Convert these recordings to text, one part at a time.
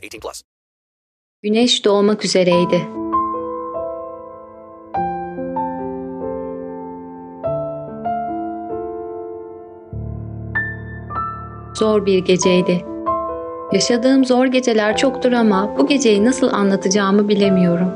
18 plus. Güneş doğmak üzereydi. Zor bir geceydi. Yaşadığım zor geceler çoktur ama bu geceyi nasıl anlatacağımı bilemiyorum.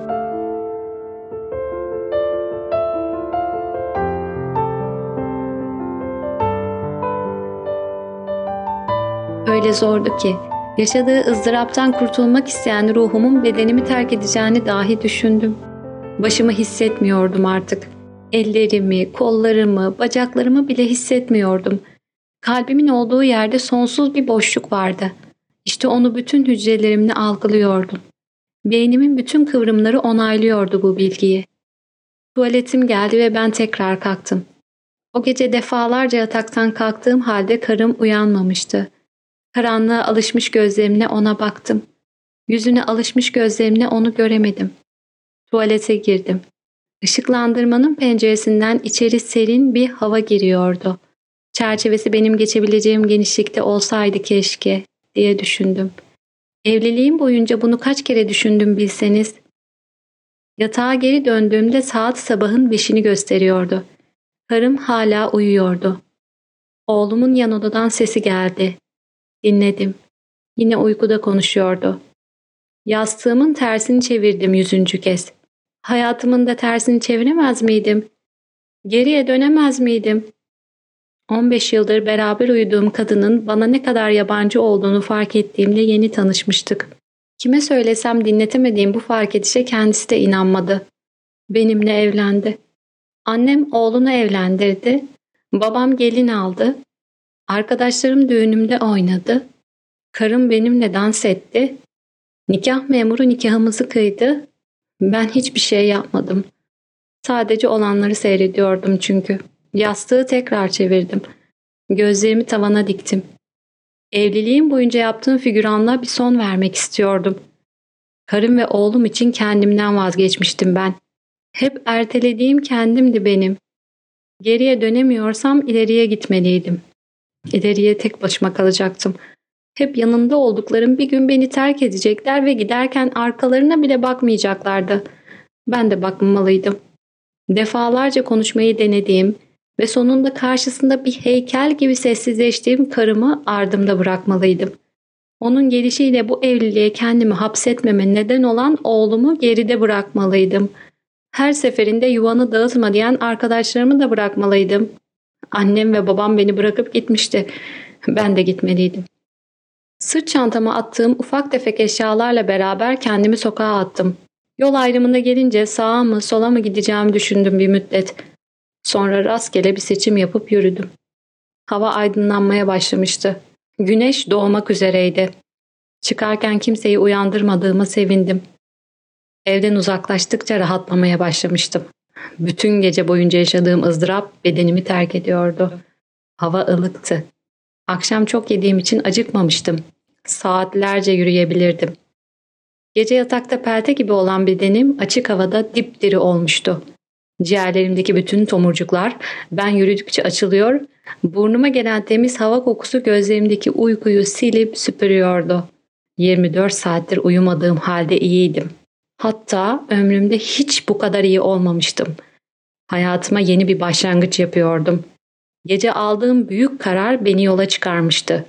Öyle zordu ki yaşadığı ızdıraptan kurtulmak isteyen ruhumun bedenimi terk edeceğini dahi düşündüm. Başımı hissetmiyordum artık. Ellerimi, kollarımı, bacaklarımı bile hissetmiyordum. Kalbimin olduğu yerde sonsuz bir boşluk vardı. İşte onu bütün hücrelerimle algılıyordum. Beynimin bütün kıvrımları onaylıyordu bu bilgiyi. Tuvaletim geldi ve ben tekrar kalktım. O gece defalarca yataktan kalktığım halde karım uyanmamıştı. Karanlığa alışmış gözlerimle ona baktım. Yüzüne alışmış gözlerimle onu göremedim. Tuvalete girdim. Işıklandırmanın penceresinden içeri serin bir hava giriyordu. Çerçevesi benim geçebileceğim genişlikte olsaydı keşke diye düşündüm. Evliliğim boyunca bunu kaç kere düşündüm bilseniz. Yatağa geri döndüğümde saat sabahın beşini gösteriyordu. Karım hala uyuyordu. Oğlumun yan odadan sesi geldi. Dinledim. Yine uykuda konuşuyordu. Yastığımın tersini çevirdim yüzüncü kez. Hayatımın da tersini çeviremez miydim? Geriye dönemez miydim? 15 yıldır beraber uyuduğum kadının bana ne kadar yabancı olduğunu fark ettiğimde yeni tanışmıştık. Kime söylesem dinletemediğim bu fark edişe kendisi de inanmadı. Benimle evlendi. Annem oğlunu evlendirdi. Babam gelin aldı. Arkadaşlarım düğünümde oynadı. Karım benimle dans etti. Nikah memuru nikahımızı kıydı. Ben hiçbir şey yapmadım. Sadece olanları seyrediyordum çünkü. Yastığı tekrar çevirdim. Gözlerimi tavana diktim. Evliliğim boyunca yaptığım figüranlığa bir son vermek istiyordum. Karım ve oğlum için kendimden vazgeçmiştim ben. Hep ertelediğim kendimdi benim. Geriye dönemiyorsam ileriye gitmeliydim. İleriye tek başıma kalacaktım. Hep yanında olduklarım bir gün beni terk edecekler ve giderken arkalarına bile bakmayacaklardı. Ben de bakmamalıydım. Defalarca konuşmayı denediğim ve sonunda karşısında bir heykel gibi sessizleştiğim karımı ardımda bırakmalıydım. Onun gelişiyle bu evliliğe kendimi hapsetmeme neden olan oğlumu geride bırakmalıydım. Her seferinde yuvanı dağıtma diyen arkadaşlarımı da bırakmalıydım. Annem ve babam beni bırakıp gitmişti. Ben de gitmeliydim. Sırt çantama attığım ufak tefek eşyalarla beraber kendimi sokağa attım. Yol ayrımına gelince sağa mı sola mı gideceğimi düşündüm bir müddet. Sonra rastgele bir seçim yapıp yürüdüm. Hava aydınlanmaya başlamıştı. Güneş doğmak üzereydi. Çıkarken kimseyi uyandırmadığıma sevindim. Evden uzaklaştıkça rahatlamaya başlamıştım. Bütün gece boyunca yaşadığım ızdırap bedenimi terk ediyordu. Hava ılıktı. Akşam çok yediğim için acıkmamıştım. Saatlerce yürüyebilirdim. Gece yatakta pelte gibi olan bedenim açık havada dipdiri olmuştu. Ciğerlerimdeki bütün tomurcuklar ben yürüdükçe açılıyor, burnuma gelen temiz hava kokusu gözlerimdeki uykuyu silip süpürüyordu. 24 saattir uyumadığım halde iyiydim. Hatta ömrümde hiç bu kadar iyi olmamıştım. Hayatıma yeni bir başlangıç yapıyordum. Gece aldığım büyük karar beni yola çıkarmıştı.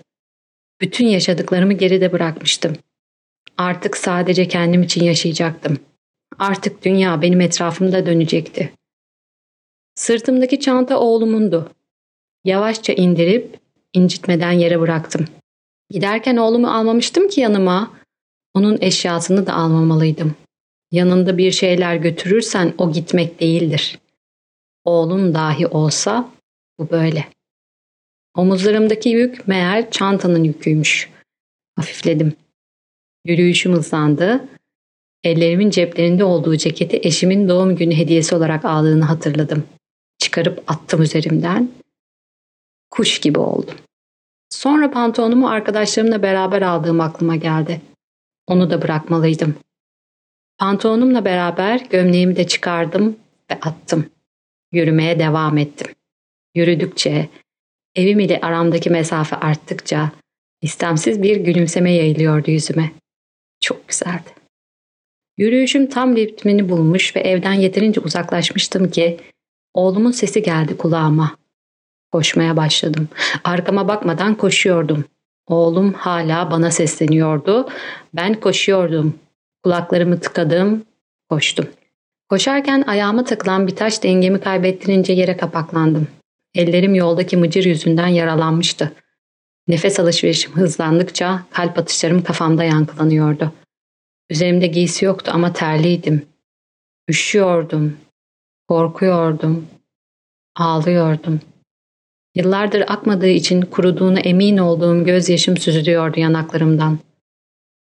Bütün yaşadıklarımı geride bırakmıştım. Artık sadece kendim için yaşayacaktım. Artık dünya benim etrafımda dönecekti. Sırtımdaki çanta oğlumundu. Yavaşça indirip incitmeden yere bıraktım. Giderken oğlumu almamıştım ki yanıma. Onun eşyasını da almamalıydım. Yanında bir şeyler götürürsen o gitmek değildir. Oğlum dahi olsa bu böyle. Omuzlarımdaki yük meğer çantanın yüküymüş. Hafifledim. Yürüyüşüm hızlandı. Ellerimin ceplerinde olduğu ceketi eşimin doğum günü hediyesi olarak aldığını hatırladım. Çıkarıp attım üzerimden. Kuş gibi oldum. Sonra pantolonumu arkadaşlarımla beraber aldığım aklıma geldi. Onu da bırakmalıydım. Pantolonumla beraber gömleğimi de çıkardım ve attım. Yürümeye devam ettim. Yürüdükçe, evim ile aramdaki mesafe arttıkça istemsiz bir gülümseme yayılıyordu yüzüme. Çok güzeldi. Yürüyüşüm tam ritmini bulmuş ve evden yeterince uzaklaşmıştım ki oğlumun sesi geldi kulağıma. Koşmaya başladım. Arkama bakmadan koşuyordum. Oğlum hala bana sesleniyordu. Ben koşuyordum. Kulaklarımı tıkadım, koştum. Koşarken ayağıma takılan bir taş dengemi kaybettirince yere kapaklandım. Ellerim yoldaki mıcır yüzünden yaralanmıştı. Nefes alışverişim hızlandıkça kalp atışlarım kafamda yankılanıyordu. Üzerimde giysi yoktu ama terliydim. Üşüyordum. Korkuyordum. Ağlıyordum. Yıllardır akmadığı için kuruduğuna emin olduğum gözyaşım süzülüyordu yanaklarımdan.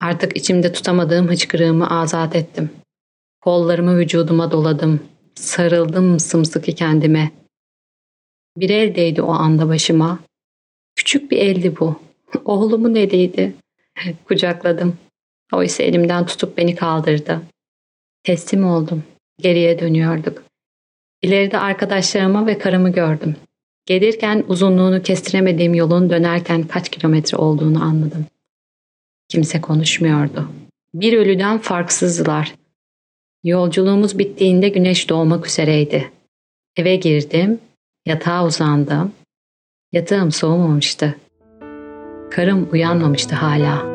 Artık içimde tutamadığım hıçkırığımı azat ettim. Kollarımı vücuduma doladım. Sarıldım sımsıkı kendime. Bir el değdi o anda başıma. Küçük bir eldi bu. Oğlumun eliydi. Kucakladım. Oysa elimden tutup beni kaldırdı. Teslim oldum. Geriye dönüyorduk. İleride arkadaşlarımı ve karımı gördüm. Gelirken uzunluğunu kestiremediğim yolun dönerken kaç kilometre olduğunu anladım. Kimse konuşmuyordu. Bir ölüden farksızdılar. Yolculuğumuz bittiğinde güneş doğmak üzereydi. Eve girdim, yatağa uzandım. Yatağım soğumamıştı. Karım uyanmamıştı hala.''